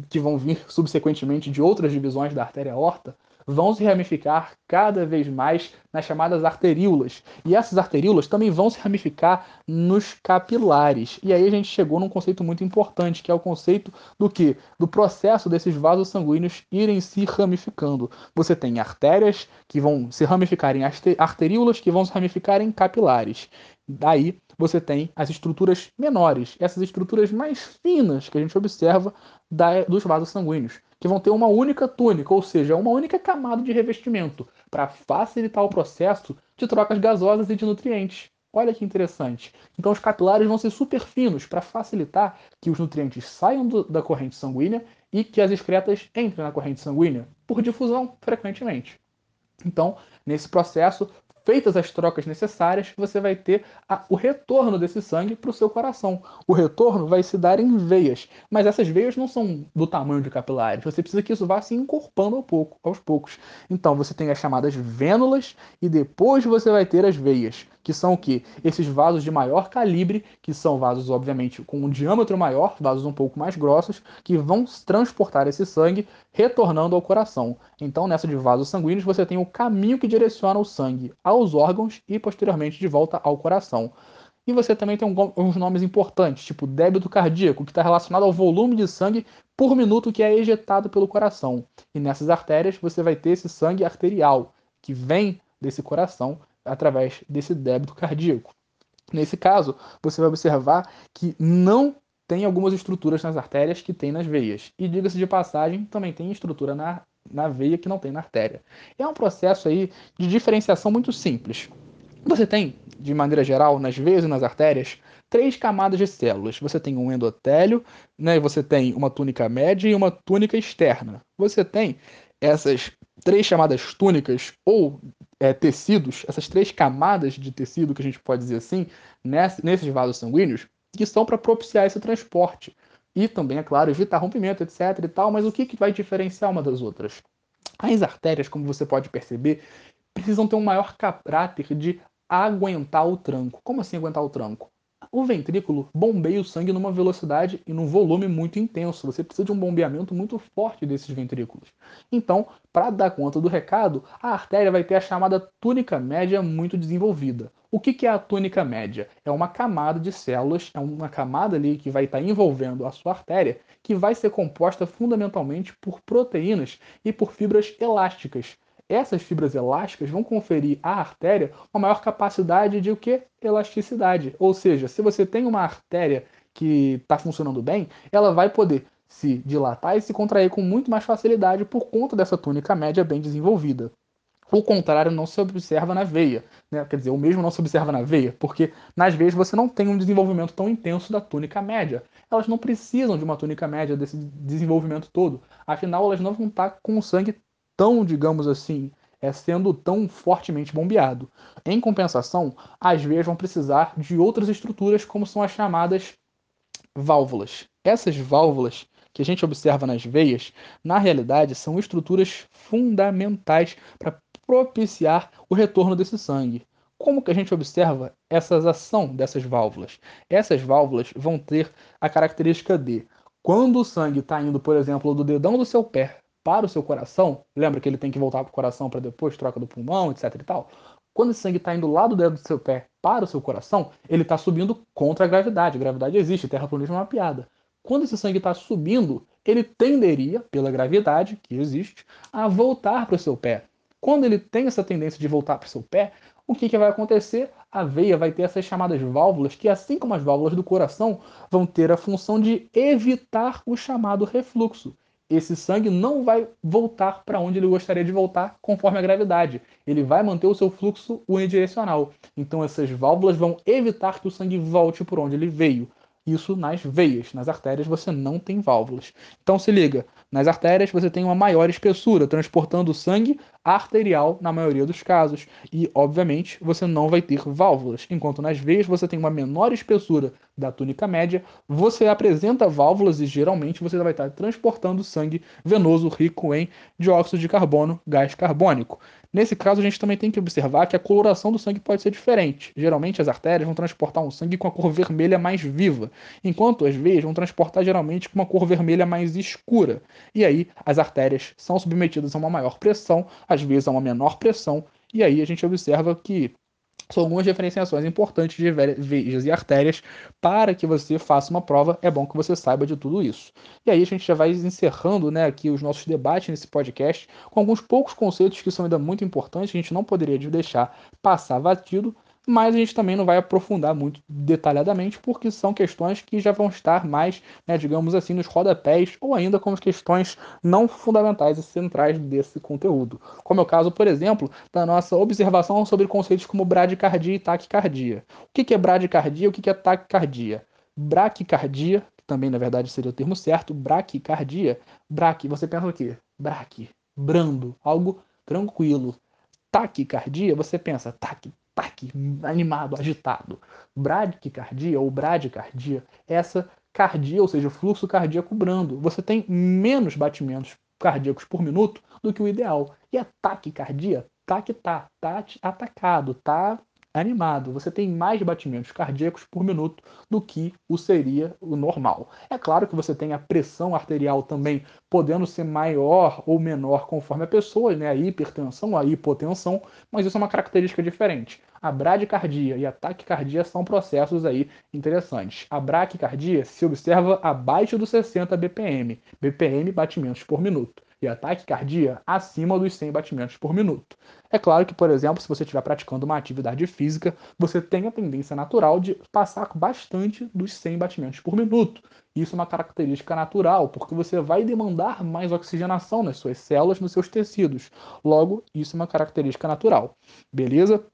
que vão vir subsequentemente de outras divisões da artéria aorta, vão se ramificar cada vez mais nas chamadas arteríolas. E essas arteríolas também vão se ramificar nos capilares. E aí a gente chegou num conceito muito importante, que é o conceito do que? Do processo desses vasos sanguíneos irem se ramificando. Você tem artérias que vão se ramificar em arteríolas, que vão se ramificar em capilares. Daí você tem as estruturas menores, essas estruturas mais finas que a gente observa da, dos vasos sanguíneos que vão ter uma única túnica, ou seja, uma única camada de revestimento, para facilitar o processo de trocas gasosas e de nutrientes. Olha que interessante. Então, os capilares vão ser super finos para facilitar que os nutrientes saiam do, da corrente sanguínea e que as excretas entrem na corrente sanguínea, por difusão, frequentemente. Então, nesse processo, feitas as trocas necessárias, você vai ter a, o retorno desse sangue para o seu coração. O retorno vai se dar em veias, mas essas veias não são do tamanho de capilares. Você precisa que isso vá se encorpando ao pouco, aos poucos. Então você tem as chamadas vênulas e depois você vai ter as veias que são que? Esses vasos de maior calibre, que são vasos, obviamente, com um diâmetro maior, vasos um pouco mais grossos, que vão transportar esse sangue retornando ao coração. Então, nessa de vasos sanguíneos, você tem o caminho que direciona o sangue aos órgãos e posteriormente de volta ao coração. E você também tem uns nomes importantes, tipo débito cardíaco, que está relacionado ao volume de sangue por minuto que é ejetado pelo coração. E nessas artérias você vai ter esse sangue arterial, que vem desse coração através desse débito cardíaco. Nesse caso, você vai observar que não tem algumas estruturas nas artérias que tem nas veias. E diga-se de passagem, também tem estrutura na, na veia que não tem na artéria. É um processo aí de diferenciação muito simples. Você tem, de maneira geral, nas veias e nas artérias, três camadas de células. Você tem um endotélio, né, você tem uma túnica média e uma túnica externa. Você tem essas três chamadas túnicas ou é, tecidos, essas três camadas de tecido que a gente pode dizer assim, nesse, nesses vasos sanguíneos, que são para propiciar esse transporte. E também, é claro, evitar rompimento, etc. e tal, mas o que, que vai diferenciar uma das outras? As artérias, como você pode perceber, precisam ter um maior caráter de aguentar o tranco. Como assim aguentar o tranco? O ventrículo bombeia o sangue numa velocidade e num volume muito intenso. Você precisa de um bombeamento muito forte desses ventrículos. Então, para dar conta do recado, a artéria vai ter a chamada túnica média muito desenvolvida. O que é a túnica média? É uma camada de células, é uma camada ali que vai estar envolvendo a sua artéria, que vai ser composta fundamentalmente por proteínas e por fibras elásticas. Essas fibras elásticas vão conferir à artéria uma maior capacidade de o que? Elasticidade. Ou seja, se você tem uma artéria que está funcionando bem, ela vai poder se dilatar e se contrair com muito mais facilidade por conta dessa túnica média bem desenvolvida. O contrário não se observa na veia, né? quer dizer, o mesmo não se observa na veia, porque nas veias você não tem um desenvolvimento tão intenso da túnica média. Elas não precisam de uma túnica média desse desenvolvimento todo, afinal elas não vão estar com o sangue tão, digamos assim, é, sendo tão fortemente bombeado. Em compensação, as veias vão precisar de outras estruturas, como são as chamadas válvulas. Essas válvulas que a gente observa nas veias, na realidade, são estruturas fundamentais para propiciar o retorno desse sangue. Como que a gente observa essa ação dessas válvulas? Essas válvulas vão ter a característica de, quando o sangue está indo, por exemplo, do dedão do seu pé para o seu coração, lembra que ele tem que voltar para o coração para depois troca do pulmão, etc e tal. Quando esse sangue está indo lá do dedo do seu pé para o seu coração, ele está subindo contra a gravidade. Gravidade existe, terraplanismo é uma piada. Quando esse sangue está subindo, ele tenderia, pela gravidade que existe, a voltar para o seu pé. Quando ele tem essa tendência de voltar para o seu pé, o que, que vai acontecer? A veia vai ter essas chamadas válvulas, que assim como as válvulas do coração, vão ter a função de evitar o chamado refluxo esse sangue não vai voltar para onde ele gostaria de voltar conforme a gravidade. Ele vai manter o seu fluxo unidirecional. Então essas válvulas vão evitar que o sangue volte por onde ele veio. Isso nas veias. Nas artérias você não tem válvulas. Então se liga, nas artérias você tem uma maior espessura, transportando o sangue arterial na maioria dos casos. E, obviamente, você não vai ter válvulas. Enquanto nas veias você tem uma menor espessura da túnica média, você apresenta válvulas e geralmente você vai estar transportando sangue venoso rico em dióxido de carbono, gás carbônico. Nesse caso, a gente também tem que observar que a coloração do sangue pode ser diferente. Geralmente, as artérias vão transportar um sangue com a cor vermelha mais viva, enquanto as veias vão transportar geralmente com uma cor vermelha mais escura. E aí, as artérias são submetidas a uma maior pressão, às vezes a uma menor pressão, e aí a gente observa que são algumas diferenciações importantes de veias e artérias para que você faça uma prova. É bom que você saiba de tudo isso. E aí a gente já vai encerrando né, aqui os nossos debates nesse podcast com alguns poucos conceitos que são ainda muito importantes, a gente não poderia deixar passar batido, mas a gente também não vai aprofundar muito detalhadamente, porque são questões que já vão estar mais, né, digamos assim, nos rodapés, ou ainda como questões não fundamentais e centrais desse conteúdo. Como é o caso, por exemplo, da nossa observação sobre conceitos como bradicardia e taquicardia. O que é bradicardia e o que é taquicardia? Braquicardia, que também na verdade seria o termo certo, braquicardia, braque, você pensa o quê? Braque, brando, algo tranquilo. Taquicardia, você pensa, taque, ataque animado, agitado. Bradicardia ou bradicardia é essa cardia, ou seja, fluxo cardíaco brando. Você tem menos batimentos cardíacos por minuto do que o ideal. E a taquicardia, tá que tá, tá atacado, tá animado, você tem mais batimentos cardíacos por minuto do que o seria o normal. É claro que você tem a pressão arterial também podendo ser maior ou menor conforme a pessoa, né? a hipertensão, a hipotensão, mas isso é uma característica diferente. A bradicardia e a taquicardia são processos aí interessantes. A bradicardia se observa abaixo dos 60 BPM, BPM batimentos por minuto e a taquicardia acima dos 100 batimentos por minuto. É claro que, por exemplo, se você estiver praticando uma atividade física, você tem a tendência natural de passar bastante dos 100 batimentos por minuto. Isso é uma característica natural, porque você vai demandar mais oxigenação nas suas células, nos seus tecidos. Logo, isso é uma característica natural. Beleza?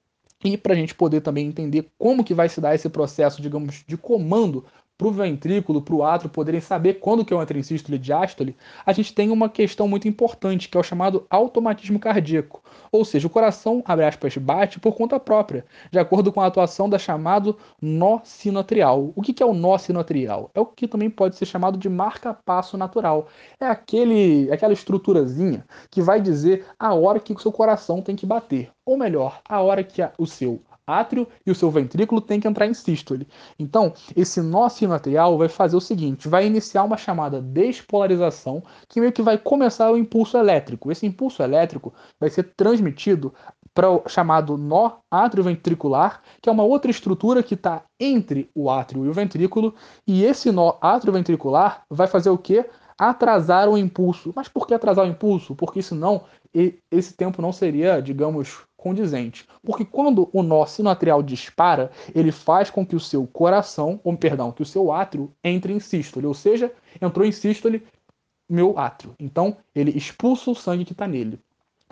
E para a gente poder também entender como que vai se dar esse processo, digamos, de comando para o ventrículo, para o átrio poderem saber quando que é uma sístole e diástole, a gente tem uma questão muito importante, que é o chamado automatismo cardíaco. Ou seja, o coração, abre aspas, bate por conta própria, de acordo com a atuação da chamado nó sinoatrial. O que é o nó sinoatrial? É o que também pode ser chamado de marca-passo natural. É aquele, aquela estruturazinha que vai dizer a hora que o seu coração tem que bater. Ou melhor, a hora que a, o seu átrio e o seu ventrículo tem que entrar em sístole. Então, esse nó sinoatrial vai fazer o seguinte, vai iniciar uma chamada despolarização, que meio que vai começar o impulso elétrico. Esse impulso elétrico vai ser transmitido para o chamado nó atrioventricular, que é uma outra estrutura que está entre o átrio e o ventrículo, e esse nó atrioventricular vai fazer o quê? Atrasar o impulso. Mas por que atrasar o impulso? Porque senão esse tempo não seria, digamos, condizente. Porque quando o nó sinoatrial dispara, ele faz com que o seu coração, ou perdão, que o seu átrio entre em sístole, ou seja, entrou em sístole meu átrio. Então, ele expulsa o sangue que está nele.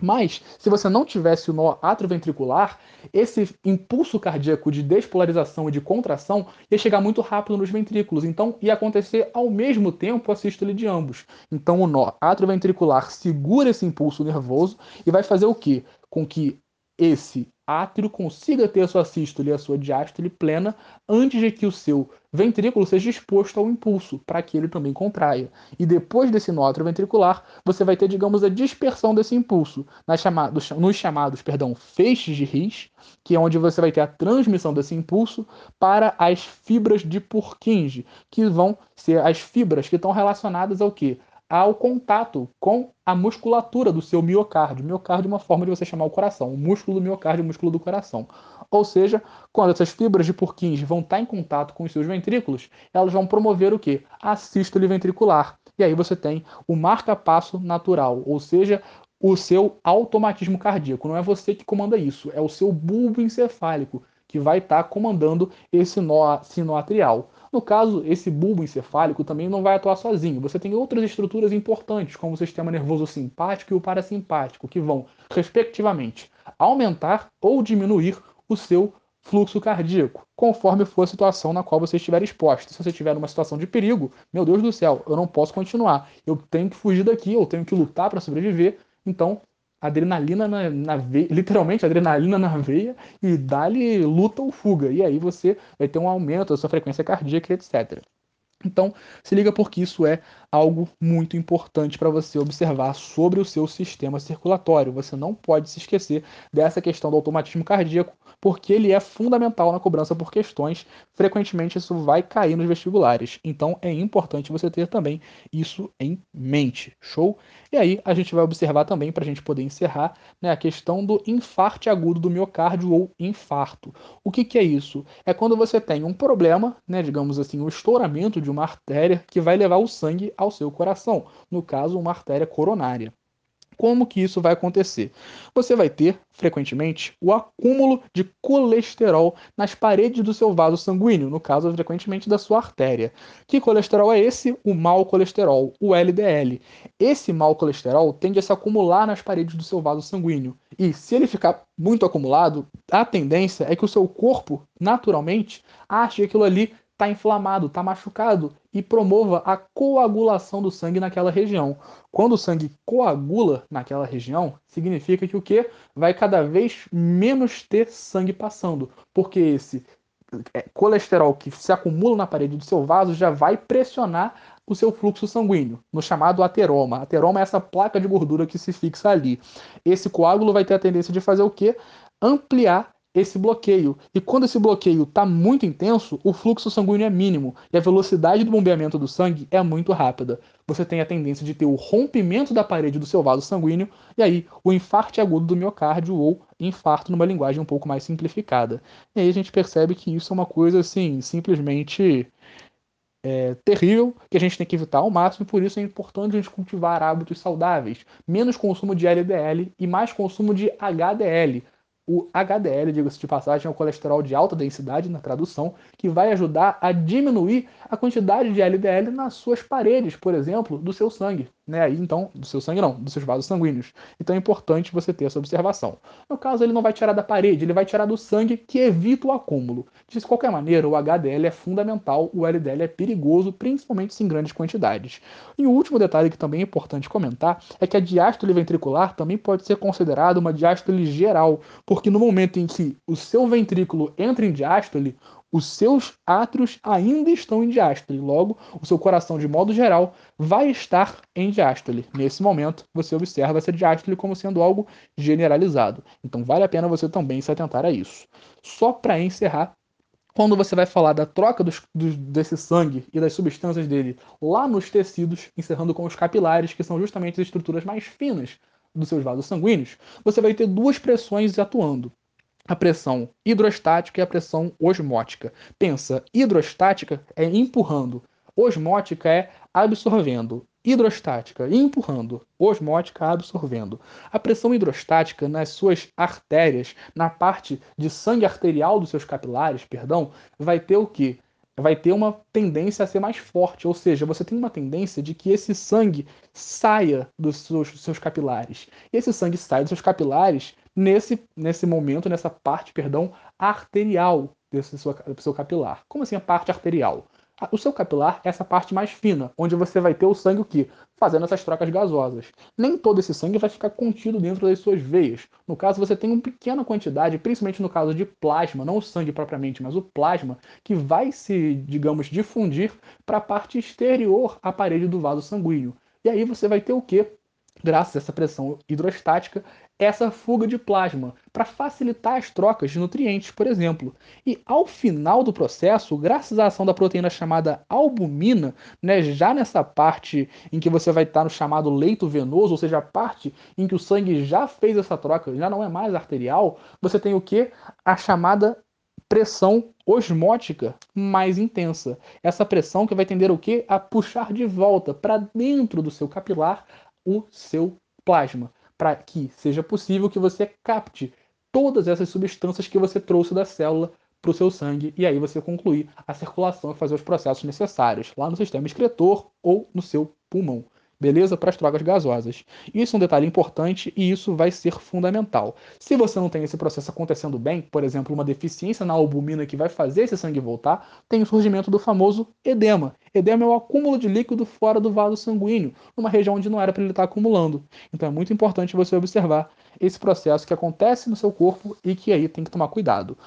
Mas, se você não tivesse o nó atrioventricular, esse impulso cardíaco de despolarização e de contração ia chegar muito rápido nos ventrículos. Então, ia acontecer ao mesmo tempo a sístole de ambos. Então, o nó atrioventricular segura esse impulso nervoso e vai fazer o quê? Com que esse átrio consiga ter a sua sístole e a sua diástole plena antes de que o seu ventrículo seja exposto ao impulso, para que ele também contraia. E depois desse nó ventricular, você vai ter, digamos, a dispersão desse impulso nas chamados, nos chamados perdão, feixes de Ries, que é onde você vai ter a transmissão desse impulso para as fibras de Purkinje, que vão ser as fibras que estão relacionadas ao que? Ao contato com a musculatura do seu miocárdio. Miocárdio é uma forma de você chamar o coração. O músculo do miocárdio o músculo do coração. Ou seja, quando essas fibras de Purkinje vão estar em contato com os seus ventrículos, elas vão promover o quê? A sístole ventricular. E aí você tem o marca-passo natural, ou seja, o seu automatismo cardíaco. Não é você que comanda isso, é o seu bulbo encefálico que vai estar comandando esse nó sinoatrial. No caso, esse bulbo encefálico também não vai atuar sozinho. Você tem outras estruturas importantes, como o sistema nervoso simpático e o parasimpático, que vão, respectivamente, aumentar ou diminuir o seu fluxo cardíaco, conforme for a situação na qual você estiver exposto. Se você estiver numa situação de perigo, meu Deus do céu, eu não posso continuar. Eu tenho que fugir daqui, eu tenho que lutar para sobreviver. Então, adrenalina na, na veia, literalmente adrenalina na veia e dá-lhe luta ou fuga. E aí você vai ter um aumento da sua frequência cardíaca, etc. Então, se liga porque isso é algo muito importante para você observar sobre o seu sistema circulatório. Você não pode se esquecer dessa questão do automatismo cardíaco, porque ele é fundamental na cobrança por questões. Frequentemente isso vai cair nos vestibulares. Então é importante você ter também isso em mente. Show? E aí a gente vai observar também, para a gente poder encerrar, né, a questão do infarte agudo do miocárdio ou infarto. O que, que é isso? É quando você tem um problema, né, digamos assim, o estouramento de uma artéria que vai levar o sangue ao seu coração, no caso, uma artéria coronária. Como que isso vai acontecer? Você vai ter, frequentemente, o acúmulo de colesterol nas paredes do seu vaso sanguíneo, no caso, frequentemente, da sua artéria. Que colesterol é esse? O mau colesterol, o LDL. Esse mau colesterol tende a se acumular nas paredes do seu vaso sanguíneo. E se ele ficar muito acumulado, a tendência é que o seu corpo, naturalmente, ache aquilo ali está inflamado, está machucado e promova a coagulação do sangue naquela região. Quando o sangue coagula naquela região, significa que o que vai cada vez menos ter sangue passando, porque esse é, colesterol que se acumula na parede do seu vaso já vai pressionar o seu fluxo sanguíneo, no chamado ateroma. Ateroma é essa placa de gordura que se fixa ali. Esse coágulo vai ter a tendência de fazer o quê? Ampliar esse bloqueio. E quando esse bloqueio está muito intenso, o fluxo sanguíneo é mínimo e a velocidade do bombeamento do sangue é muito rápida. Você tem a tendência de ter o rompimento da parede do seu vaso sanguíneo e aí o infarto agudo do miocárdio ou infarto numa linguagem um pouco mais simplificada. E aí a gente percebe que isso é uma coisa assim, simplesmente é, terrível que a gente tem que evitar ao máximo, e por isso é importante a gente cultivar hábitos saudáveis. Menos consumo de LDL e mais consumo de HDL, o HDL, diga-se de passagem, é o colesterol de alta densidade na tradução, que vai ajudar a diminuir a quantidade de LDL nas suas paredes, por exemplo, do seu sangue. Né? Aí, então, do seu sangue não, dos seus vasos sanguíneos. Então é importante você ter essa observação. No caso, ele não vai tirar da parede, ele vai tirar do sangue que evita o acúmulo. De qualquer maneira, o HDL é fundamental, o LDL é perigoso, principalmente em grandes quantidades. E o último detalhe que também é importante comentar é que a diástole ventricular também pode ser considerada uma diástole geral, porque no momento em que o seu ventrículo entra em diástole, os seus átrios ainda estão em diástole. Logo, o seu coração, de modo geral, vai estar em diástole. Nesse momento, você observa essa diástole como sendo algo generalizado. Então, vale a pena você também se atentar a isso. Só para encerrar, quando você vai falar da troca dos, dos, desse sangue e das substâncias dele lá nos tecidos, encerrando com os capilares, que são justamente as estruturas mais finas dos seus vasos sanguíneos, você vai ter duas pressões atuando a pressão hidrostática e a pressão osmótica. Pensa, hidrostática é empurrando, osmótica é absorvendo, hidrostática empurrando, osmótica absorvendo. A pressão hidrostática nas suas artérias, na parte de sangue arterial dos seus capilares, perdão, vai ter o que? Vai ter uma tendência a ser mais forte, ou seja, você tem uma tendência de que esse sangue saia dos seus, dos seus capilares. E esse sangue sai dos seus capilares nesse, nesse momento, nessa parte, perdão, arterial desse seu, do seu capilar. Como assim a parte arterial? O seu capilar é essa parte mais fina, onde você vai ter o sangue o quê? Fazendo essas trocas gasosas. Nem todo esse sangue vai ficar contido dentro das suas veias. No caso, você tem uma pequena quantidade, principalmente no caso de plasma, não o sangue propriamente, mas o plasma, que vai se, digamos, difundir para a parte exterior à parede do vaso sanguíneo. E aí você vai ter o quê? Graças a essa pressão hidrostática, essa fuga de plasma para facilitar as trocas de nutrientes, por exemplo. E ao final do processo, graças à ação da proteína chamada albumina, né, já nessa parte em que você vai estar no chamado leito venoso, ou seja, a parte em que o sangue já fez essa troca, já não é mais arterial, você tem o que? A chamada pressão osmótica mais intensa. Essa pressão que vai tender o que? A puxar de volta para dentro do seu capilar o seu plasma para que seja possível que você capte todas essas substâncias que você trouxe da célula para o seu sangue e aí você concluir a circulação e fazer os processos necessários lá no sistema excretor ou no seu pulmão. Beleza? Para as drogas gasosas. Isso é um detalhe importante e isso vai ser fundamental. Se você não tem esse processo acontecendo bem, por exemplo, uma deficiência na albumina que vai fazer esse sangue voltar, tem o surgimento do famoso edema. Edema é o acúmulo de líquido fora do vaso sanguíneo, numa região onde não era para ele estar acumulando. Então é muito importante você observar esse processo que acontece no seu corpo e que aí tem que tomar cuidado.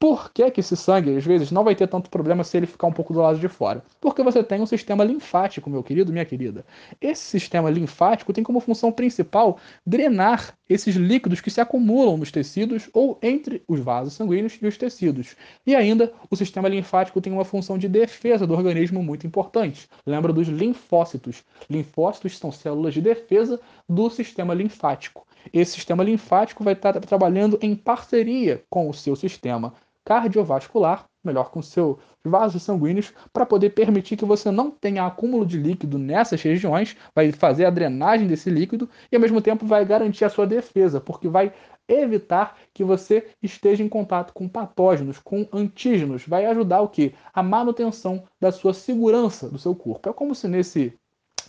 Por que, que esse sangue, às vezes, não vai ter tanto problema se ele ficar um pouco do lado de fora? Porque você tem um sistema linfático, meu querido, minha querida. Esse sistema linfático tem como função principal drenar esses líquidos que se acumulam nos tecidos ou entre os vasos sanguíneos e os tecidos. E ainda, o sistema linfático tem uma função de defesa do organismo muito importante. Lembra dos linfócitos. Linfócitos são células de defesa do sistema linfático. Esse sistema linfático vai estar trabalhando em parceria com o seu sistema cardiovascular, melhor com seus vasos sanguíneos, para poder permitir que você não tenha acúmulo de líquido nessas regiões, vai fazer a drenagem desse líquido e ao mesmo tempo vai garantir a sua defesa, porque vai evitar que você esteja em contato com patógenos, com antígenos, vai ajudar o que? A manutenção da sua segurança do seu corpo. É como se nesse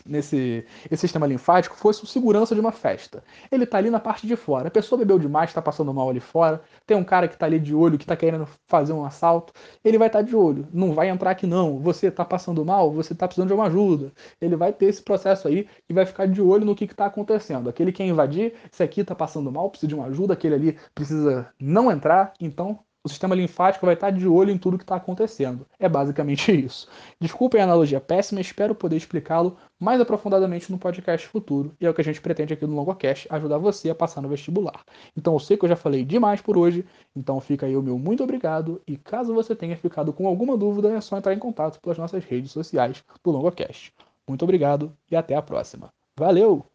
nesse esse sistema linfático fosse o segurança de uma festa. Ele está ali na parte de fora. A pessoa bebeu demais, está passando mal ali fora. Tem um cara que está ali de olho, que está querendo fazer um assalto. Ele vai estar tá de olho. Não vai entrar aqui não. Você está passando mal, você está precisando de uma ajuda. Ele vai ter esse processo aí e vai ficar de olho no que está acontecendo. Aquele que invadir, esse aqui está passando mal, precisa de uma ajuda, aquele ali precisa não entrar. Então o sistema linfático vai estar de olho em tudo que está acontecendo. É basicamente isso. Desculpem a analogia péssima, espero poder explicá-lo mais aprofundadamente no podcast futuro, e é o que a gente pretende aqui no LongoCast, ajudar você a passar no vestibular. Então eu sei que eu já falei demais por hoje, então fica aí o meu muito obrigado, e caso você tenha ficado com alguma dúvida, é só entrar em contato pelas nossas redes sociais do LongoCast. Muito obrigado e até a próxima. Valeu!